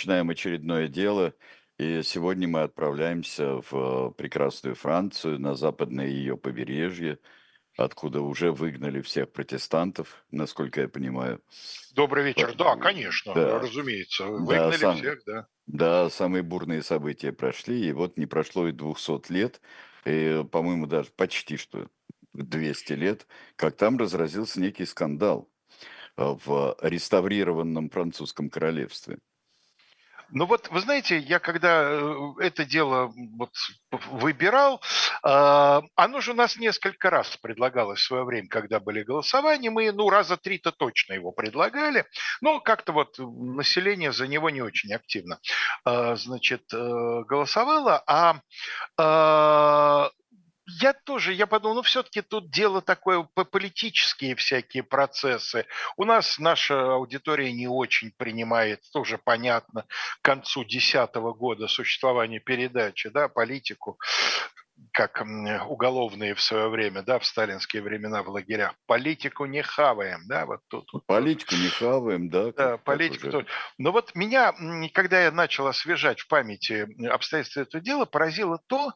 начинаем очередное дело, и сегодня мы отправляемся в прекрасную Францию, на западное ее побережье, откуда уже выгнали всех протестантов, насколько я понимаю. Добрый вечер. Да, конечно, Да, разумеется. да, Выгнали сам, всех, да. да, самые бурные события прошли, и вот не прошло и двухсот лет, и, по-моему, даже почти что 200 лет, как там разразился некий скандал в реставрированном французском королевстве. Ну вот, вы знаете, я когда э, это дело вот выбирал, а, оно же у нас несколько раз предлагалось в свое время, когда были голосования, мы, ну, раза три-то точно его предлагали, но как-то вот население за него не очень активно, а, значит, э, голосовало, а, я тоже, я подумал, ну все-таки тут дело такое, по- политические всякие процессы. У нас наша аудитория не очень принимает, тоже понятно, к концу десятого года существования передачи, да, политику как уголовные в свое время, да, в сталинские времена в лагерях. Политику не хаваем, да, вот тут. Политику не хаваем, да, да, политику тоже. Но вот меня, когда я начал освежать в памяти обстоятельства этого дела, поразило то,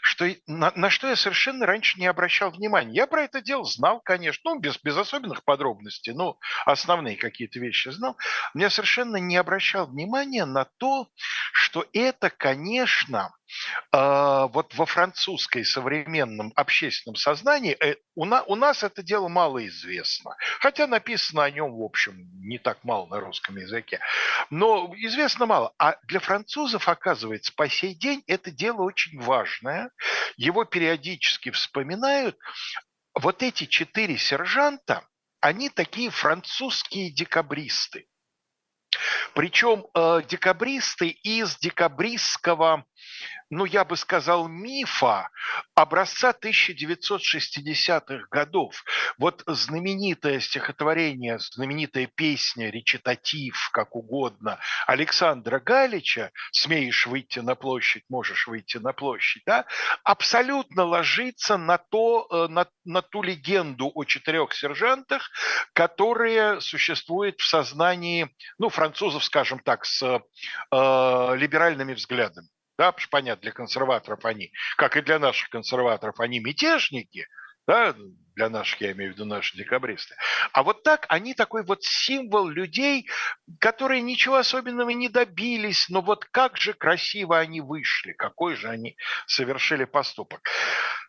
что на, на что я совершенно раньше не обращал внимания. Я про это дело знал, конечно, ну, без, без особенных подробностей, но основные какие-то вещи знал. Но я совершенно не обращал внимания на то, что это, конечно, а, вот во французской современном общественном сознании э, у, на, у нас это дело мало известно. Хотя написано о нем, в общем, не так мало на русском языке. Но известно мало. А для французов, оказывается, по сей день это дело очень важное. Его периодически вспоминают. Вот эти четыре сержанта, они такие французские декабристы. Причем э, декабристы из декабристского ну, я бы сказал, мифа образца 1960-х годов. Вот знаменитое стихотворение, знаменитая песня, речитатив, как угодно, Александра Галича «Смеешь выйти на площадь, можешь выйти на площадь», да, абсолютно ложится на, то, э, на, на ту легенду о четырех сержантах, которая существует в сознании, ну, французов, скажем так, с э, либеральными взглядами. Да, потому что, понятно, для консерваторов они, как и для наших консерваторов, они мятежники, да, для наших, я имею в виду наши декабристы. А вот так они такой вот символ людей, которые ничего особенного не добились, но вот как же красиво они вышли, какой же они совершили поступок.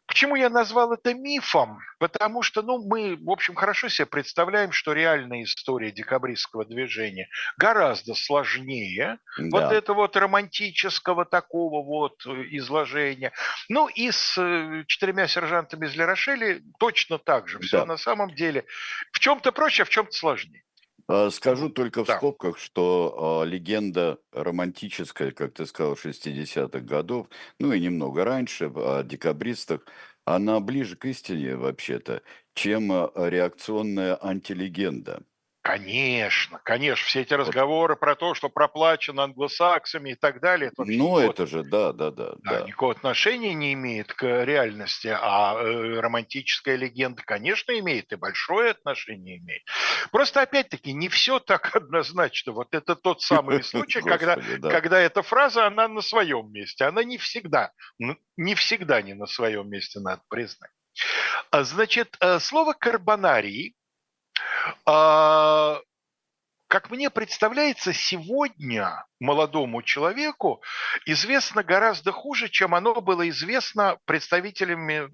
Почему я назвал это мифом? Потому что, ну, мы, в общем, хорошо себе представляем, что реальная история декабристского движения гораздо сложнее да. вот этого вот романтического такого вот э, изложения. Ну, и с э, четырьмя сержантами из Лерошели точно так же. Все да. на самом деле в чем-то проще, а в чем-то сложнее. А, скажу только в да. скобках, что э, легенда романтическая, как ты сказал, 60-х годов, ну и немного раньше, о декабристах, она ближе к истине вообще-то, чем реакционная антилегенда. Конечно, конечно, все эти разговоры про то, что проплачено англосаксами и так далее. Это ну, это же, да, да, да, да. Никакого отношения не имеет к реальности, а э, романтическая легенда, конечно, имеет и большое отношение имеет. Просто, опять-таки, не все так однозначно. Вот это тот самый случай, когда, когда эта фраза, она на своем месте. Она не всегда, не всегда не на своем месте, надо признать. А, значит, э, слово «карбонарий» как мне представляется, сегодня молодому человеку известно гораздо хуже, чем оно было известно представителями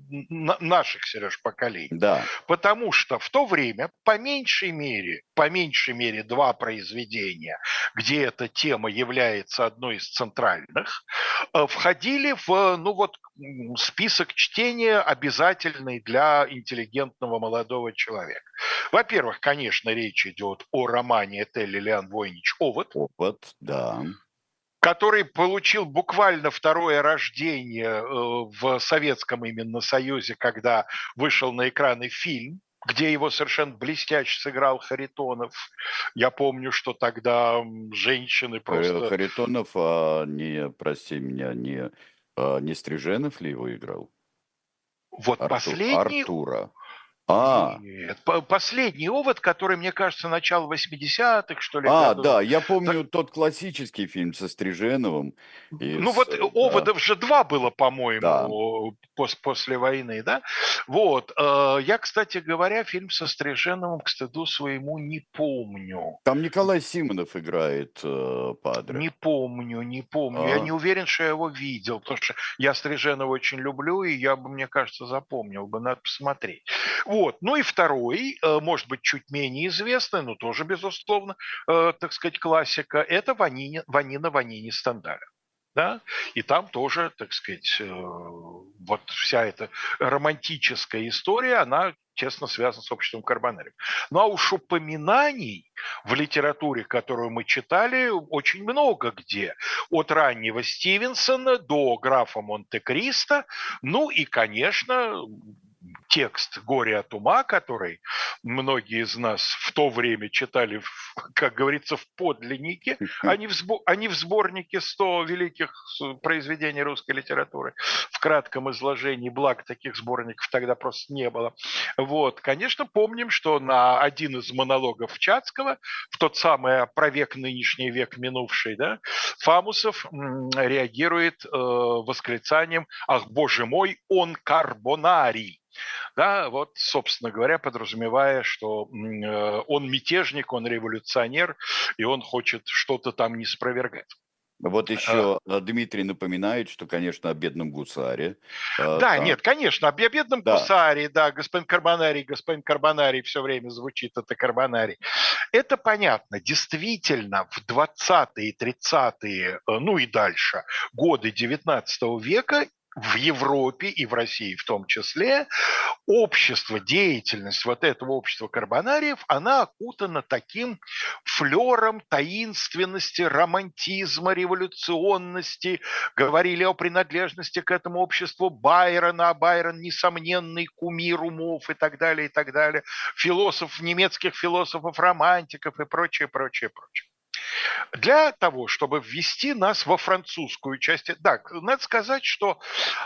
наших, Сереж, поколений. Да. Потому что в то время, по меньшей мере, по меньшей мере два произведения, где эта тема является одной из центральных, э, входили в ну вот, список чтения обязательный для интеллигентного молодого человека. Во-первых, конечно, речь идет о романе Этель Леон Войнич «Овод». «Овод», да который получил буквально второе рождение э, в Советском именно Союзе, когда вышел на экраны фильм где его совершенно блестяще сыграл Харитонов. Я помню, что тогда женщины просто... Харитонов, а не, прости меня, не, а не Стриженов ли его играл? Вот Арту... последний... Артура. А, Нет, по- последний овод, который, мне кажется, начало 80-х, что ли, а, годов. да, я помню тот классический фильм со Стриженовым. и Ну с, вот э, э, да, оводов же два было, да. по-моему, пос- после войны, да? Вот. э, Я, кстати говоря, фильм со Стриженовым, к стыду своему, не помню. Там Николай Симонов играет э, Падре. Не помню, не помню. Я А, не уверен, что я его видел, потому что я Стриженова очень люблю, и я бы, мне кажется, запомнил бы, надо посмотреть. Вот. Ну и второй, э, может быть, чуть менее известный, но тоже, безусловно, э, так сказать, классика, это Ванини, Ванина Ванини Стендаля. Да? И там тоже, так сказать, э, вот вся эта романтическая история, она тесно связана с обществом Карбонарем. Ну а уж упоминаний в литературе, которую мы читали, очень много где. От раннего Стивенсона до графа Монте-Кристо. Ну и, конечно, текст «Горе от ума», который многие из нас в то время читали, в, как говорится, в подлиннике, а не в, сбо- а не в сборнике 100 великих произведений русской литературы. В кратком изложении, благо таких сборников тогда просто не было. Вот, конечно, помним, что на один из монологов Чацкого, в тот самый про век нынешний, век минувший, да, Фамусов реагирует э, восклицанием «Ах, боже мой, он карбонарий!» Да, вот, собственно говоря, подразумевая, что э, он мятежник, он революционер, и он хочет что-то там не спровергать. Вот А, еще э, Дмитрий напоминает, что, конечно, о бедном гусаре. э, Да, Там, нет, конечно, о бедном да, гусаре, да, господин Карбонарий, господин Карбонарий, все время звучит это Карбонарий. Это понятно, действительно, в 20-е, 30-е, э, ну и дальше, годы 19 века в Европе и в России в том числе, общество, деятельность вот этого общества карбонариев, она окутана таким флером таинственности, романтизма, революционности. Говорили о принадлежности к этому обществу Байрона, а Байрон несомненный кумир умов и так далее, и так далее. Философ, немецких философов, романтиков и прочее, прочее, прочее. Для того, чтобы ввести нас во французскую часть, да, надо сказать, что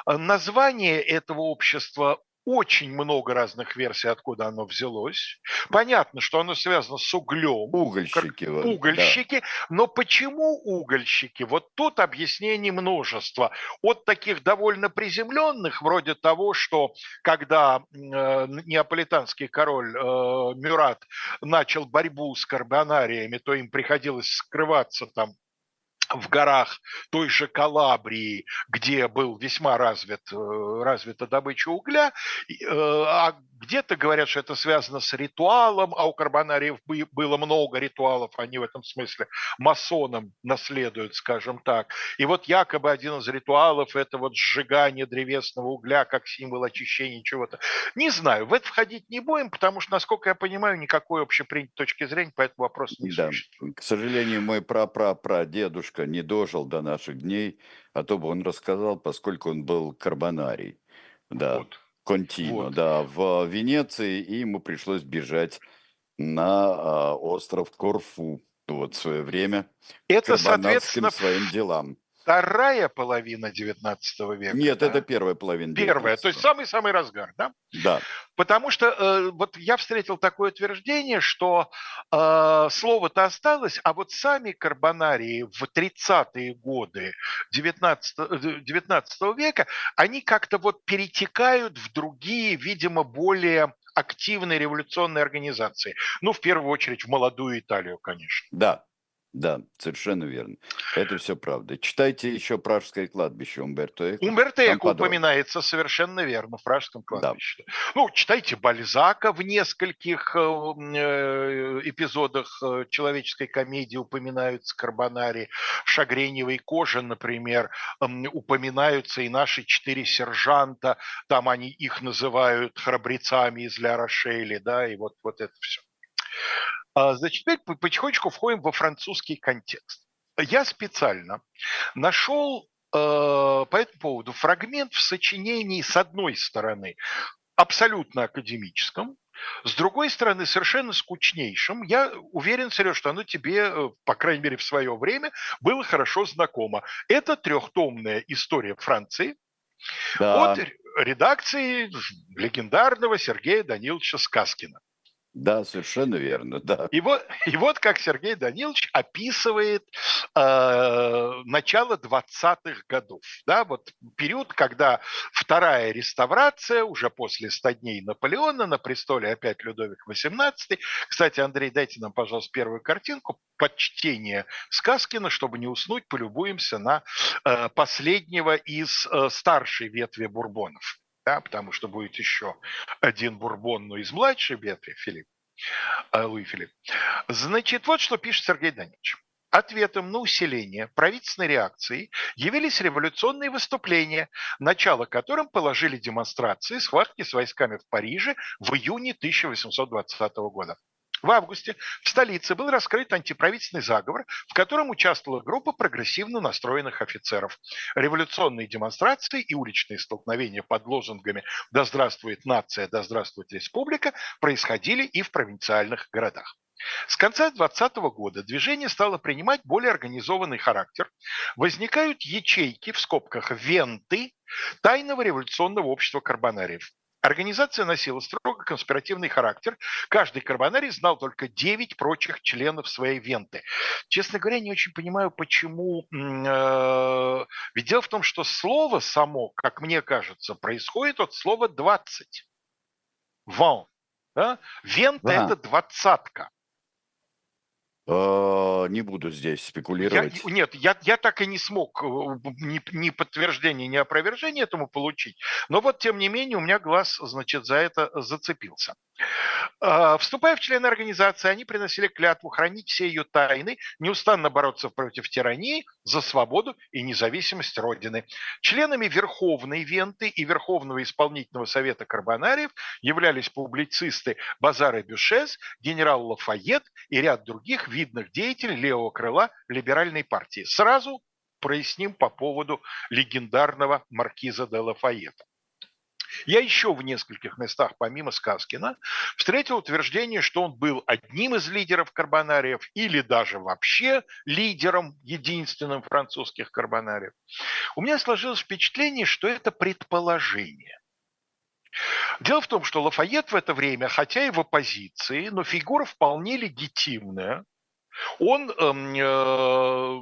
э, название этого общества очень много разных версий, откуда оно взялось. Понятно, что оно связано с углем, как угольщики, да. угольщики, но почему угольщики? Вот тут объяснений множество. От таких довольно приземленных, вроде того, что когда э, неаполитанский король э, Мюрат начал борьбу с карбонариями, то им приходилось скрываться там в горах той же Калабрии, где был весьма развит, э, развита добыча угля, э, а где-то говорят, что это связано с ритуалом, а у карбонариев бы- было много ритуалов, они в этом смысле масонам наследуют, скажем так. И вот якобы один из ритуалов – это вот сжигание древесного угля как символ очищения чего-то. Не знаю, в это входить не будем, потому что, насколько я понимаю, никакой общепринятой точки зрения по этому вопросу не Да, существует. к сожалению, мой прапрапрадедушка не дожил до наших дней, а то бы он рассказал, поскольку он был карбонарий, да, Вот, контино, вот. да, в Венеции, и ему пришлось бежать на а, остров Корфу, вот в свое время, Это, соответственно, своим делам. Вторая половина 19 века, Нет, это да? первая половина Первая, то есть 19 самый-самый разгар, да? Да, Потому что э, вот я встретил такое утверждение, что э, слово-то осталось, а вот сами карбонарии в 30-е годы 19, э, 19 века, они как-то вот перетекают в другие, видимо, более активные революционные организации. Ну, в первую очередь, в молодую Италию, конечно. да, да, совершенно верно. Это все правда. Читайте еще «Пражское кладбище» Умберто Эко. Умберто Эко упоминается совершенно верно в Пражском Да. кладбище. Ну, читайте Бальзака в нескольких э, э, эпизодах э, человеческой комедии упоминаются Карбонари. В Шагреневой коже, например, упоминаются и наши четыре сержанта. Там они их называют храбрецами из Ля Рошели, да, и вот, вот это все. А, Значит, теперь по- потихонечку входим во французский контекст. Я специально нашел э, по этому поводу фрагмент в сочинении, с одной стороны, абсолютно академическом, с другой стороны, совершенно скучнейшим. Я уверен, Сереж, что оно тебе, э, по крайней мере, в свое время было хорошо знакомо. Это трехтомная история Франции, Да. От редакции легендарного Сергея Даниловича Сказкина. Да, совершенно верно, да. И вот, и вот как Сергей Данилович описывает э, начало 20-х годов. Да, вот период, когда вторая реставрация, уже после 100 дней Наполеона, на престоле опять Людовик XVIII. Кстати, Андрей, дайте нам, пожалуйста, первую картинку. Подчтение Сказкина, чтобы не уснуть, полюбуемся на э, последнего из э, старшей ветви бурбонов да, потому что будет еще один бурбон, но из младшей ветви, Филипп, э, Луи Филипп. Значит, вот что пишет Сергей Данилович. Ответом на усиление правительственной реакции явились революционные выступления, начало которым положили демонстрации схватки с войсками в Париже в июне 1820 года. В августе в столице был раскрыт антиправительственный заговор, в котором участвовала группа прогрессивно настроенных офицеров. Революционные демонстрации и уличные столкновения под лозунгами «Да здравствует нация, да здравствует республика» происходили и в провинциальных городах. С конца 2020 года движение стало принимать более организованный характер. Возникают ячейки, в скобках «венты», тайного революционного общества карбонариев. Организация носила строго конспиративный характер. Каждый карбонарий знал только 9 прочих членов своей венты. Честно говоря, не очень понимаю, почему. Э, ведь дело в том, что слово само, как мне кажется, происходит от слова 20. Ван. Да? Вента да. – это двадцатка. А, не буду здесь спекулировать. Я, нет, я, я так и не смог э, ни, ни подтверждения, ни опровержения этому получить. Но вот, тем не менее, у меня глаз, значит, за это зацепился. А, вступая в члены организации, они приносили клятву хранить все ее тайны, неустанно бороться против тирании, за свободу и независимость Родины. Членами Верховной Венты и Верховного исполнительного совета Карбонариев являлись публицисты Базар и Бюшес, генерал Лафайет и ряд других видных деятелей левого крыла либеральной партии. Сразу проясним по поводу легендарного маркиза де Лафайета. Я еще в нескольких местах, помимо Сказкина, встретил утверждение, что он был одним из лидеров карбонариев или даже вообще лидером единственным французских карбонариев. У меня сложилось впечатление, что это предположение. Дело в том, что Лафайет в это время, хотя и в оппозиции, но фигура вполне легитимная, он эм, э,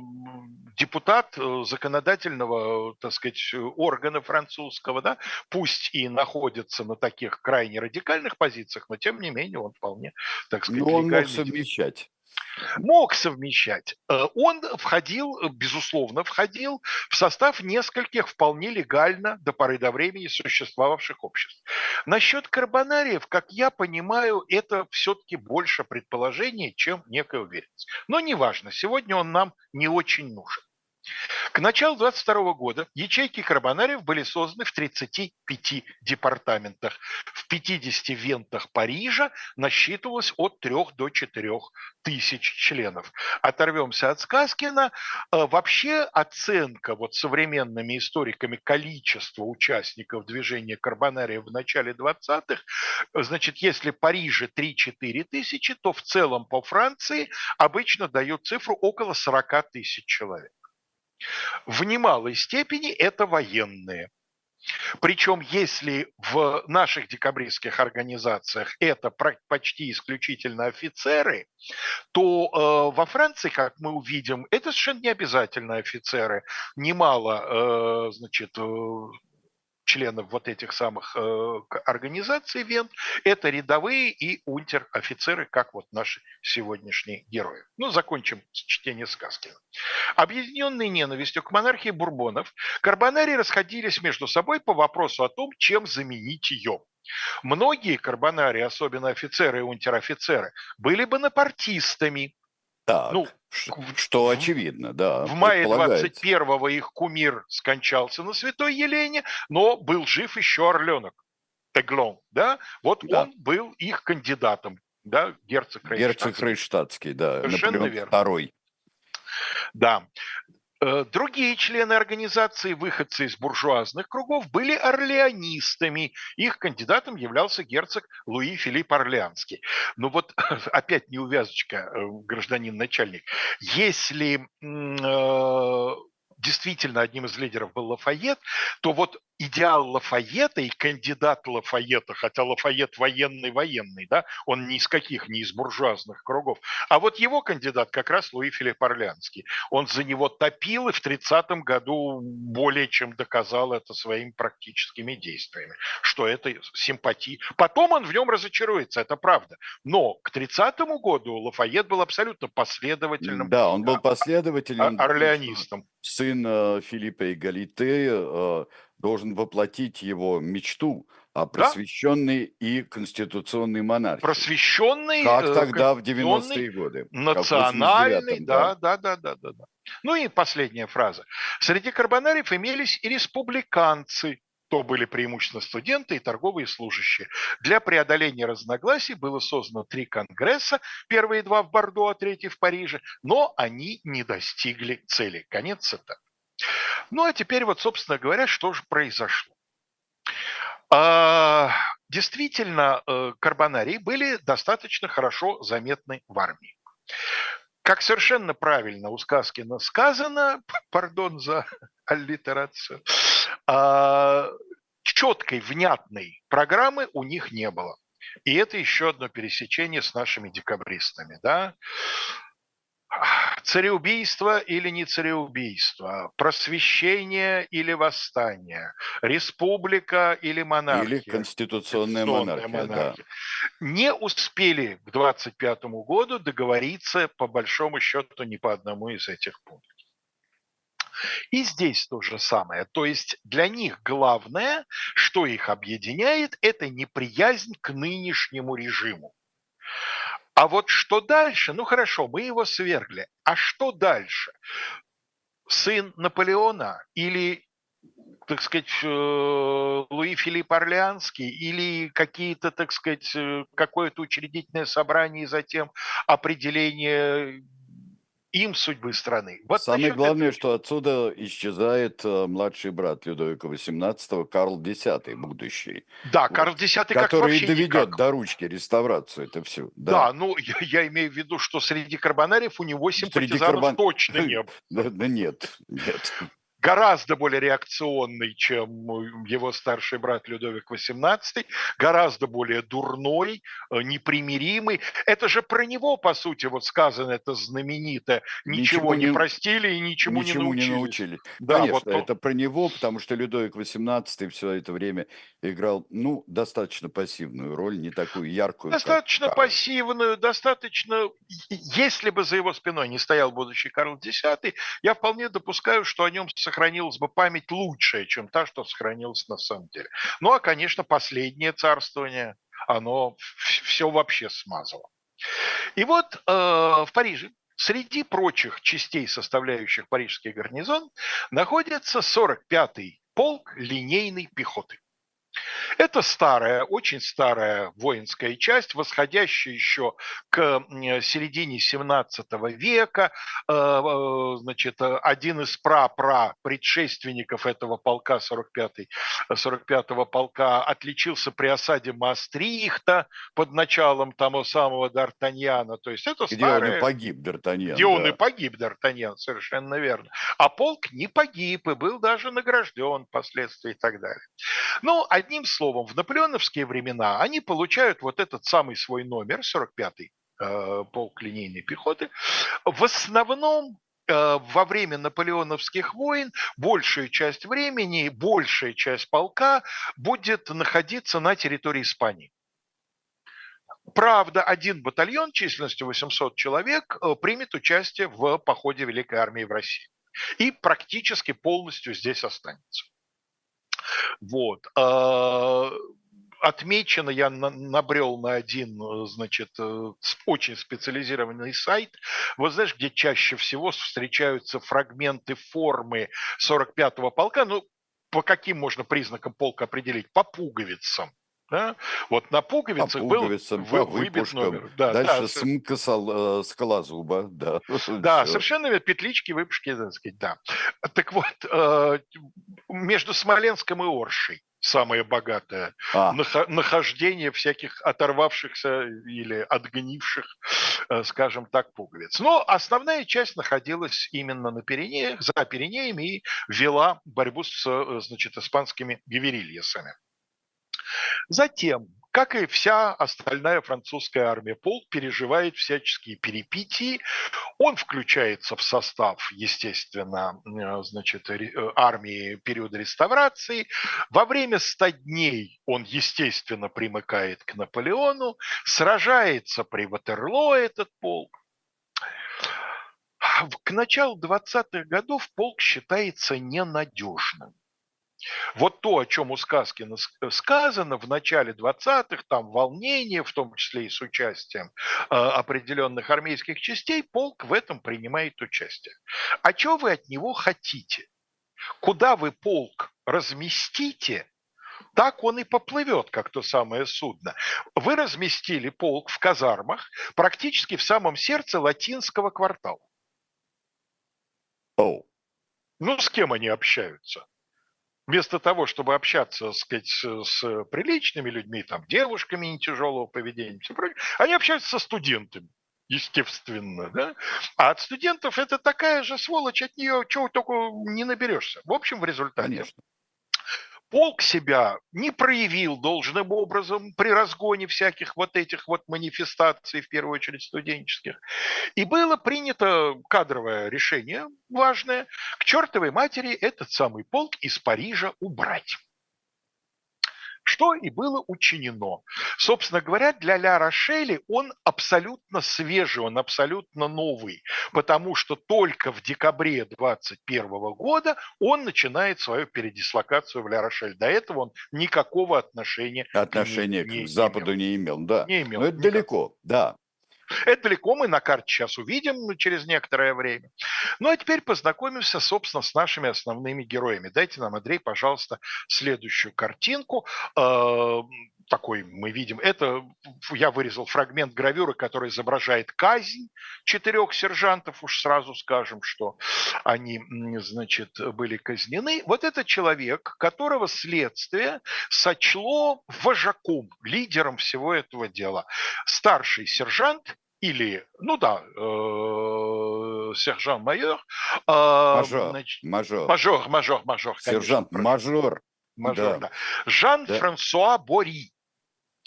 депутат э, законодательного, так сказать, органа французского, да, пусть и находится на таких крайне радикальных позициях, но тем не менее он вполне, так сказать, но он мог совмещать мог совмещать. Э, он входил, безусловно, входил в состав нескольких вполне легально до поры до времени существовавших обществ. Насчет карбонариев, как я понимаю, это все-таки больше предположение, чем некая уверенность. Но неважно, сегодня он нам не очень нужен. К началу 22 года ячейки карбонариев были созданы в 35 департаментах. В 50 вентах Парижа насчитывалось от 3 до 4 тысяч членов. Оторвемся от Сказкина. Э, вообще оценка вот современными историками количества участников движения карбонариев в начале 20-х, значит, если Париже 3-4 тысячи, то в целом по Франции обычно дают цифру около 40 тысяч человек. В немалой степени это военные. Причем, если в наших декабристских организациях это почти исключительно офицеры, то э, во Франции, как мы увидим, это совершенно не обязательно офицеры. Немало, э, значит, э, членов вот этих самых э, организаций ВЕН, это рядовые и унтер-офицеры, как вот наши сегодняшние герои. Ну, закончим с чтением сказки. Объединенные ненавистью к монархии бурбонов, карбонарии расходились между собой по вопросу о том, чем заменить ее. Многие карбонарии, особенно офицеры и унтер-офицеры, были бонапартистами, так, ну, что очевидно, да. В мае 21-го их кумир скончался на Святой Елене, но был жив еще Орленок, Теглон, да? Вот да. он был их кандидатом, да, герцог Рейхштадтский. Герцог Рейхштадтский, да, Совершенно Наполеон верно. второй. Да. Э, другие члены организации, выходцы из буржуазных кругов, были орлеонистами. Их кандидатом являлся герцог Луи Филипп Орлеанский. Но вот опять неувязочка, э, гражданин-начальник. Если э, действительно одним из лидеров был Лафайет, то вот идеал Лафайета и кандидат Лафайета, хотя Лафайет военный-военный, да, он ни из каких, не из буржуазных кругов. А вот его кандидат как раз Луи Филипп Орлянский. Он за него топил и в 30-м году более чем доказал это своими практическими действиями, что это симпатия. Потом он в нем разочаруется, это правда. Но к 30-му году Лафайет был абсолютно последовательным. Да, он был последовательным. Орлеонистом. Сын э, Филиппа и Галите э, должен воплотить его мечту о просвещенной да? и конституционной монархии. Просвещенный, как э, тогда в 90-е годы. Национальный, да, да, да, да, да, да. Ну и последняя фраза. Среди карбонариев имелись и республиканцы, то были преимущественно студенты и торговые служащие. Для преодоления разногласий было создано три конгресса, первые два в Бордо, а третий в Париже, но они не достигли цели. Конец цитаты. Ну а теперь вот, собственно говоря, что же произошло. А, действительно, э, карбонарии были достаточно хорошо заметны в армии. Как совершенно правильно у Сказкина сказано, пардон за аллитерацию, а, четкой, внятной программы у них не было. И это еще одно пересечение с нашими декабристами. Да? Цареубийство или не цареубийство, просвещение или восстание, республика или монархия. Или конституционная, конституционная монархия. монархия. Да. Не успели к 25 году договориться, по большому счету, ни по одному из этих пунктов. И здесь то же самое. То есть для них главное, что их объединяет, это неприязнь к нынешнему режиму. А вот что дальше? Ну хорошо, мы его свергли. А что дальше? Сын Наполеона или так сказать, э, Луи Филипп Орлеанский или какие-то, так сказать, э, какое-то учредительное собрание и затем определение им судьбы страны. Вот Самое главное, этого... что отсюда исчезает э, младший брат Людовика XVIII, Карл X, будущий. Да, вот, Карл X как Который доведет никак. до ручки реставрацию это все. Да, да ну я, я имею в виду, что среди карбонариев у него симпатизанов карбон... точно не было. Да нет, нет гораздо более реакционный, чем его старший брат Людовик XVIII, гораздо более дурной, э, непримиримый. Это же про него, по сути, вот сказано это знаменито. Ничего, ничего не, простили и ничему, ничему не научились. Не научили. Да, Конечно, вот, это про него, потому что Людовик XVIII все это время играл, ну, достаточно пассивную роль, не такую яркую. Достаточно как пассивную, достаточно... Если бы за его спиной не стоял будущий Карл X, я вполне допускаю, что о нем сохранилась бы память лучшая, чем та, что сохранилась на самом деле. Ну, а, конечно, последнее царствование, оно все вообще смазало. И вот э, в Париже Среди прочих частей, составляющих парижский гарнизон, находится 45-й полк линейной пехоты. Это старая, очень старая воинская часть, восходящая еще к середине 17 века. Э, э, значит, один из пра-пра предшественников этого полка, 45 45-го полка, отличился при осаде Маастрихта под началом того самого Д'Артаньяна. То есть это Где старая... он и погиб, Д'Артаньян. Где да. он и погиб, Д'Артаньян, совершенно верно. А полк не погиб и был даже награжден впоследствии и так далее. Ну, одним словом, в наполеоновские времена они получают вот этот самый свой номер, 45-й э, полк линейной пехоты, в основном э, во время наполеоновских войн большая часть времени, большая часть полка будет находиться на территории Испании. Правда, один батальон численностью 800 человек э, примет участие в походе Великой Армии в России и практически полностью здесь останется. Вот. А, отмечено, я набрел на один, э, значит, э, очень специализированный сайт, вот знаешь, где чаще всего встречаются фрагменты формы 45-го полка, ну, по каким можно признакам полка определить? По пуговицам. Да? Вот на пуговицах пуговицам, был выбит номер. Да, Дальше да, смка сол, скалозуба. Да, да совершенно верно. Петлички, выпушки, так сказать, да. Так вот, э, между Смоленском и Оршей самое богатое, а. нахождение всяких оторвавшихся или отгнивших, э, скажем так, пуговиц. Но основная часть находилась именно на Пиренеях, за Пиренеями и вела борьбу с э, значит, испанскими гиверильесами. Затем как и вся остальная французская армия, полк переживает всяческие перипетии. Он включается в состав, естественно, э, значит, э, армии периода реставрации. Во время ста дней он, естественно, примыкает к Наполеону, сражается при Ватерлоо этот полк. К началу 20-х годов полк считается ненадежным. Вот то, о чем у сказки э, сказано в начале 20-х, там волнение, в том числе и с участием э, определенных армейских частей, полк в этом принимает участие. А что вы от него хотите? Куда вы полк разместите, так он и поплывет, как то самое судно. Вы разместили полк в казармах практически в самом сердце латинского квартала. Oh. Ну, с кем они общаются? Вместо того, чтобы общаться сказать, с, с приличными людьми, там, девушками не тяжелого поведения, все прочее, они общаются со студентами естественно, да? А от студентов это такая же сволочь, от нее чего только не наберешься. В общем, в результате Конечно полк себя не проявил должным образом при разгоне всяких вот этих вот манифестаций, в первую очередь студенческих. И было принято кадровое решение важное к чертовой матери этот самый полк из Парижа убрать что и было учинено. Собственно говоря, для Ля Рошели он абсолютно свежий, он абсолютно новый, потому что только в декабре 2021 года он начинает свою передислокацию в Ля Рошель. До этого он никакого отношения, отношения к, не, к Западу не имел. Не имел да. Не имел Но это никак. далеко, да. Это далеко мы на карте сейчас увидим через некоторое время. Ну а теперь познакомимся, собственно, с нашими основными героями. Дайте нам, Андрей, пожалуйста, следующую картинку. Такой мы видим. Это я вырезал фрагмент гравюры, который изображает казнь четырех сержантов. Уж сразу скажем, что они, значит, были казнены. Вот это человек, которого следствие сочло вожаком, лидером всего этого дела. Старший сержант или, ну да, э, сержант-майор. Э, мажор, значит, мажор. Мажор, мажор, мажор. Сержант-мажор. Мажор, да. да. Жан-Франсуа да. Бори.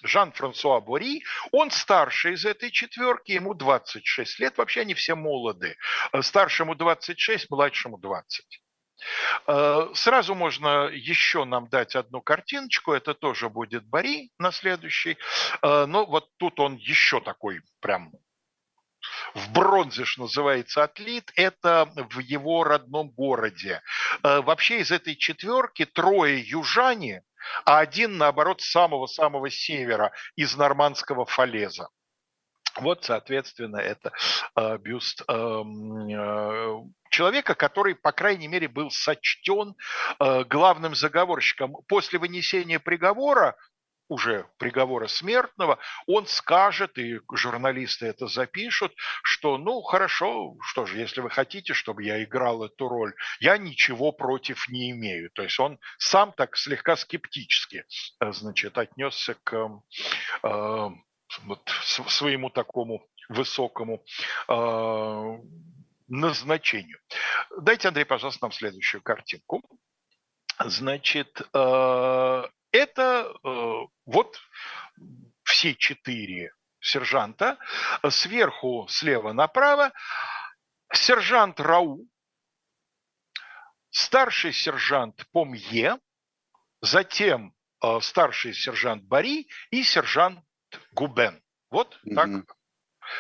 Жан-Франсуа Бори, он старший из этой четверки, ему 26 лет, вообще они все молоды. Э, старшему 26, младшему 20. Э, сразу можно еще нам дать одну картиночку, это тоже будет Бори на следующий. Э, но вот тут он еще такой прям в бронзе, что называется, отлит, это в его родном городе. Вообще из этой четверки трое южане, а один, наоборот, с самого-самого севера, из нормандского фалеза. Вот, соответственно, это э, бюст э, э, человека, который, по крайней мере, был сочтен э, главным заговорщиком. После вынесения приговора уже приговора смертного, он скажет, и журналисты это запишут, что, ну, хорошо, что же, если вы хотите, чтобы я играл эту роль, я ничего против не имею. То есть он сам так слегка скептически, э, значит, отнесся к э, вот, своему такому высокому э, назначению. Дайте, Андрей, пожалуйста, нам следующую картинку. Значит, э, это э, вот все четыре сержанта. Сверху, слева направо, сержант Рау, старший сержант Помье, затем э, старший сержант Бари и сержант Губен. Вот так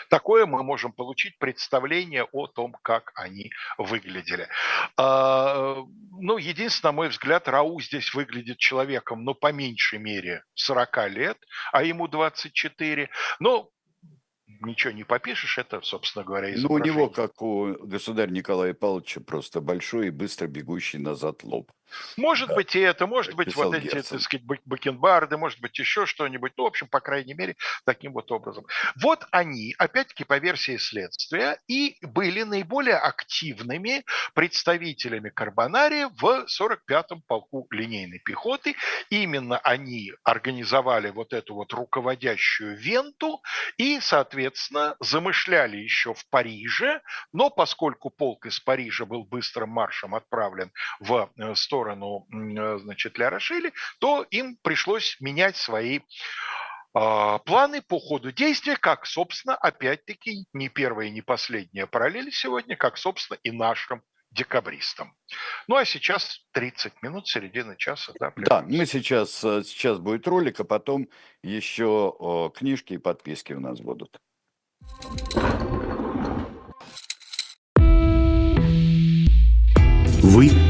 Такое мы можем получить представление о том, как они выглядели. А, ну, единственное, на мой взгляд, Рау здесь выглядит человеком, ну, по меньшей мере 40 лет, а ему 24. Но ничего не попишешь, это, собственно говоря, изображение. Ну, у него, как у государя Николая Павловича, просто большой и быстро бегущий назад лоб. Может да. быть и это, может быть вот эти, Герцен. так сказать, бакенбарды, может быть еще что-нибудь. Ну, в общем, по крайней мере, таким вот образом. Вот они, опять-таки, по версии следствия, и были наиболее активными представителями Карбонария в 45-м полку линейной пехоты. Именно они организовали вот эту вот руководящую венту и, соответственно, замышляли еще в Париже, но поскольку полк из Парижа был быстрым маршем отправлен в э, сторону э, значит, Ля Рошели, то им пришлось менять свои а, планы по ходу действия, как, собственно, опять-таки, не первая и не последняя параллель сегодня, как, собственно, и нашим декабристам. Ну, а сейчас 30 минут, середина часа. Да, да мы сейчас, э, сейчас будет ролик, а потом еще книжки и подписки у нас будут. Вы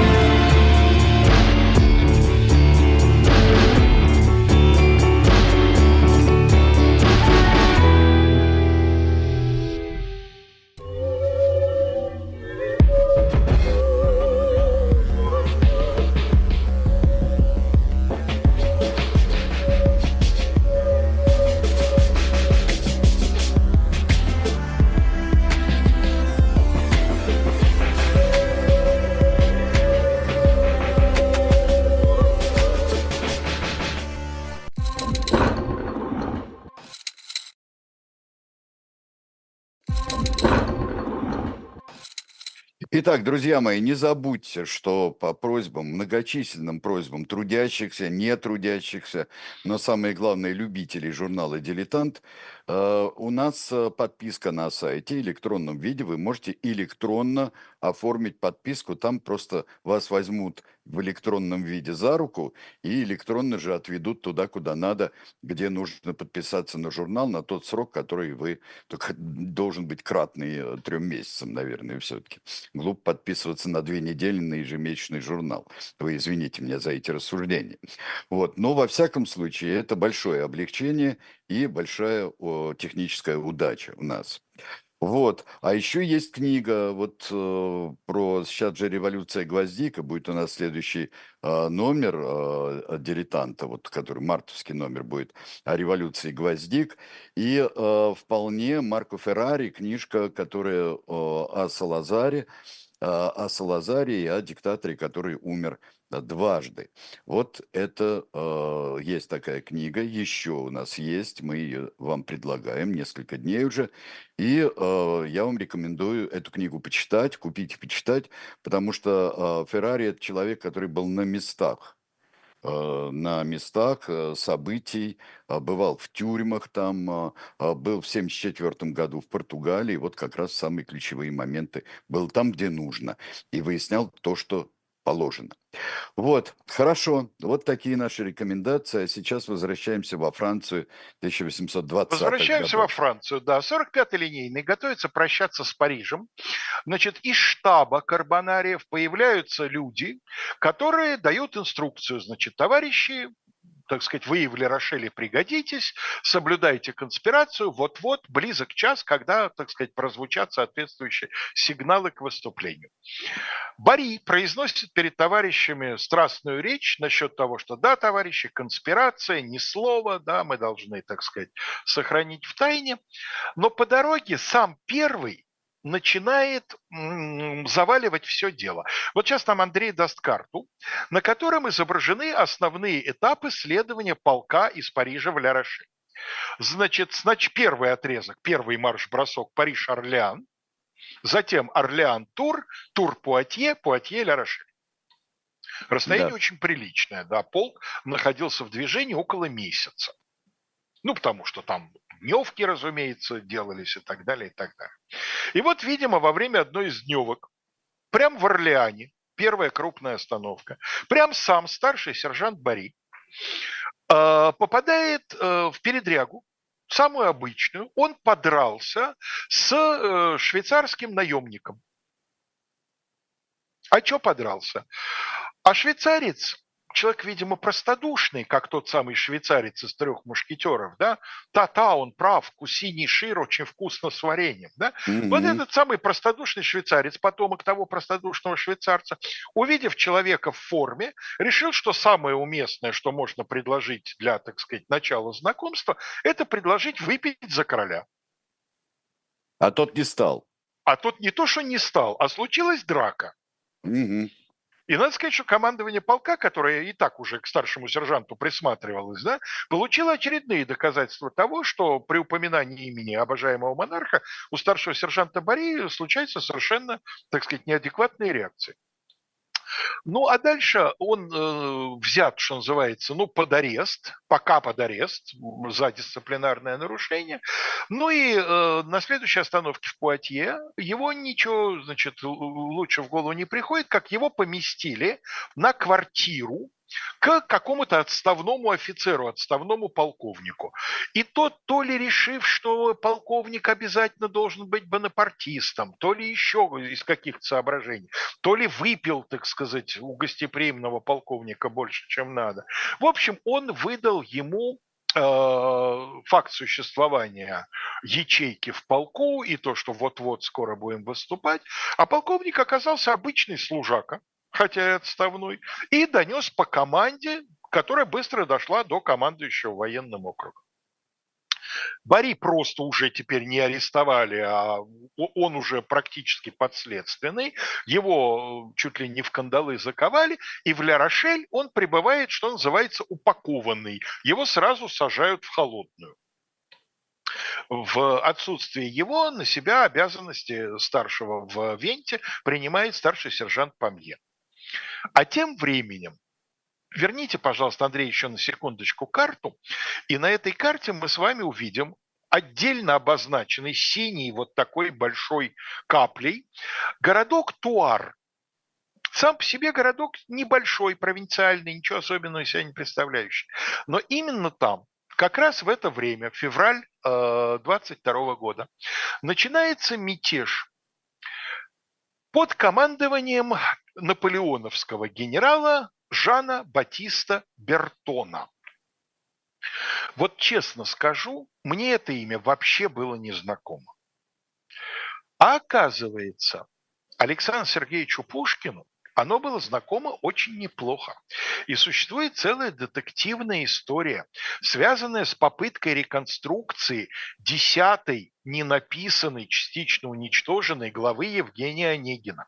Итак, друзья мои, не забудьте, что по просьбам, многочисленным просьбам трудящихся, не трудящихся, но самое главное, любителей журнала «Дилетант», у нас э, подписка на сайте, в электронном виде. Вы можете электронно оформить подписку. Там просто вас возьмут в электронном виде за руку и электронно же отведут туда, куда надо, где нужно подписаться на журнал на тот срок, который вы... Только должен быть кратный э, трем месяцам, наверное, все-таки. Глупо подписываться на две недели на ежемесячный журнал. Вы извините меня за эти рассуждения. Вот. Но во всяком случае это большое облегчение и большая техническая удача у нас. Вот. А еще есть книга вот э, про сейчас же революция гвоздика будет у нас следующий э, номер э, дилетанта, вот который мартовский номер будет о революции гвоздик и э, вполне Марко Феррари книжка, которая э, о Салазаре, э, о Салазаре и о диктаторе, который умер дважды. Вот это э, есть такая книга, еще у нас есть, мы ее вам предлагаем несколько дней уже, и э, я вам рекомендую эту книгу почитать, купить и почитать, потому что э, Феррари это человек, который был на местах, на местах событий, бывал в тюрьмах там, был в 1974 году в Португалии, вот как раз самые ключевые моменты, был там, где нужно, и выяснял то, что положено. Вот, хорошо. Вот такие наши рекомендации. А сейчас возвращаемся во Францию 1820 Возвращаемся годов. во Францию, да. 45-й линейный готовится прощаться с Парижем. Значит, из штаба Карбонариев появляются люди, которые дают инструкцию. Значит, товарищи, так сказать, вы в Лерошеле пригодитесь, соблюдайте конспирацию, вот-вот, близок час, когда, так сказать, прозвучат соответствующие сигналы к выступлению. Бари произносит перед товарищами страстную речь насчет того, что да, товарищи, конспирация, ни слова, да, мы должны, так сказать, сохранить в тайне, но по дороге сам первый начинает заваливать все дело. Вот сейчас нам Андрей даст карту, на котором изображены основные этапы следования полка из Парижа в ля Значит, значит, первый отрезок, первый марш-бросок Париж-Орлеан, затем Орлеан-Тур, Тур-Пуатье, Пуатье-Ля Расстояние да. очень приличное, да, полк находился в движении около месяца. Ну, потому что там дневки, разумеется, делались и так далее, и так далее. И вот, видимо, во время одной из дневок, прям в Орлеане, первая крупная остановка, прям сам старший сержант Бари э, попадает э, в передрягу самую обычную, он подрался с э, швейцарским наемником. А что подрался? А швейцарец человек, видимо, простодушный, как тот самый швейцарец из трех мушкетеров, да, та-та, он прав, кусини шир, очень вкусно с вареньем, да. Mm-hmm. Вот этот самый простодушный швейцарец, потомок того простодушного швейцарца, увидев человека в форме, решил, что самое уместное, что можно предложить для, так сказать, начала знакомства, это предложить выпить за короля. А тот не стал. А тот не то, что не стал, а случилась драка. Угу. И надо сказать, что командование полка, которое и так уже к старшему сержанту присматривалось, да, получило очередные доказательства того, что при упоминании имени обожаемого монарха у старшего сержанта Бори случаются совершенно, так сказать, неадекватные реакции. Ну, а дальше он э, взят, что называется, ну, под арест, пока под арест за дисциплинарное нарушение. Ну и э, на следующей остановке в Пуатье его ничего, значит, лучше в голову не приходит, как его поместили на квартиру к какому-то отставному офицеру, отставному полковнику. И тот, то ли решив, что полковник обязательно должен быть бонапартистом, то ли еще из каких-то соображений, то ли выпил, так сказать, у гостеприимного полковника больше, чем надо. В общем, он выдал ему э, факт существования ячейки в полку и то, что вот-вот скоро будем выступать, а полковник оказался обычный служака, хотя и отставной, и донес по команде, которая быстро дошла до командующего военным округом. Бари просто уже теперь не арестовали, а он уже практически подследственный. Его чуть ли не в кандалы заковали, и в Ля-Рошель он пребывает, что называется, упакованный. Его сразу сажают в холодную в отсутствие его на себя обязанности старшего в Венте принимает старший сержант Памье. А тем временем, верните, пожалуйста, Андрей, еще на секундочку карту, и на этой карте мы с вами увидим отдельно обозначенный синий вот такой большой каплей городок Туар. Сам по себе городок небольшой, провинциальный, ничего особенного себя не представляющий. Но именно там, как раз в это время, февраль э, 22 года, начинается мятеж под командованием наполеоновского генерала Жана Батиста Бертона. Вот честно скажу, мне это имя вообще было незнакомо. А оказывается, Александру Сергеевичу Пушкину оно было знакомо очень неплохо. И существует целая детективная история, связанная с попыткой реконструкции десятой ненаписанной, частично уничтоженной главы Евгения Онегина.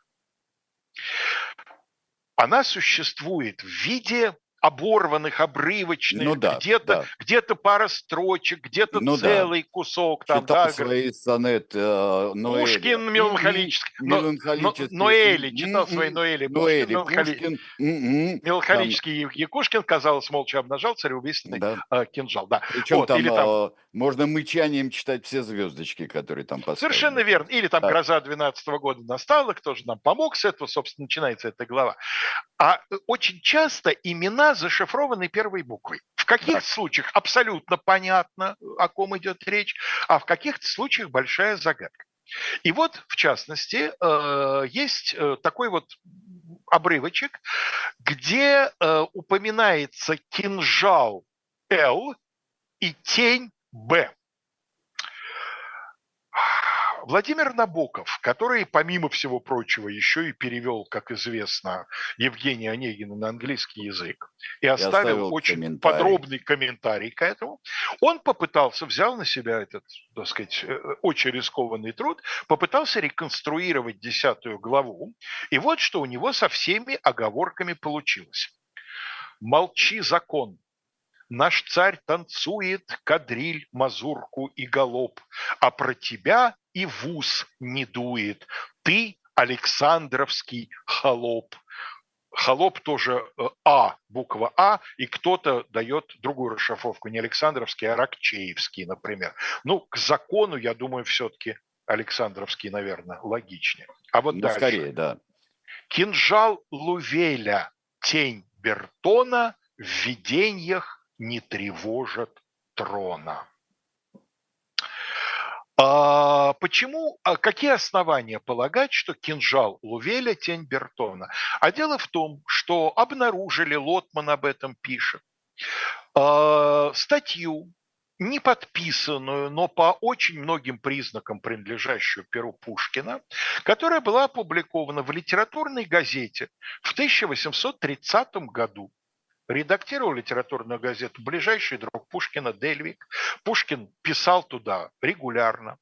Она существует в виде оборванных, обрывочных, ну, да, где-то, да. где-то пара строчек, где-то ну, целый да. кусок. Там, Читал да, свои сонеты э, Ноэли. Пушкин меланхолический. меланхолический. Но, Ноэли, читал свои Ноэли. Ноэли, Пушкин. М-м. Меланхолический Якушкин, казалось, молча обнажал цареубийственный да. э, кинжал. Да. Причем вот, там, или там э, можно мычанием читать все звездочки, которые там поставлены. Совершенно верно. Или там да. «Гроза 12 -го года» настала, кто же нам помог с этого, собственно, начинается эта глава. А э, очень часто имена зашифрованы первой буквой. В каких-то да. случаях абсолютно понятно, о ком идет речь, а в каких-то случаях большая загадка. И вот, в частности, э, есть э, такой вот обрывочек, где упоминается кинжал Л и тень Б. Владимир Набоков, который, помимо всего прочего, еще и перевел, как известно, Евгения Онегина на английский язык и оставил, оставил очень комментарий. подробный комментарий к этому, он попытался, взял на себя этот, так сказать, э, очень рискованный труд, попытался реконструировать десятую главу, и вот что у него со всеми оговорками получилось. «Молчи, закон, Наш царь танцует кадриль, мазурку и галоп, а про тебя и вуз не дует. Ты Александровский холоп. Холоп тоже э, А, буква А, и кто-то дает другую расшифровку, не Александровский, а Ракчеевский, например. Ну, к закону, я думаю, все-таки Александровский, наверное, логичнее. А вот ну, дальше. Скорее, да. Кинжал Лувеля, тень Бертона в видениях не тревожат трона. А почему, а какие основания полагать, что кинжал Лувеля – тень Бертона? А дело в том, что обнаружили, Лотман об этом пишет, э, статью, не подписанную, но по очень многим признакам принадлежащую Перу Пушкина, которая была опубликована в литературной газете в 1830 году редактировал литературную газету ближайший друг Пушкина Дельвик. Пушкин писал туда регулярно.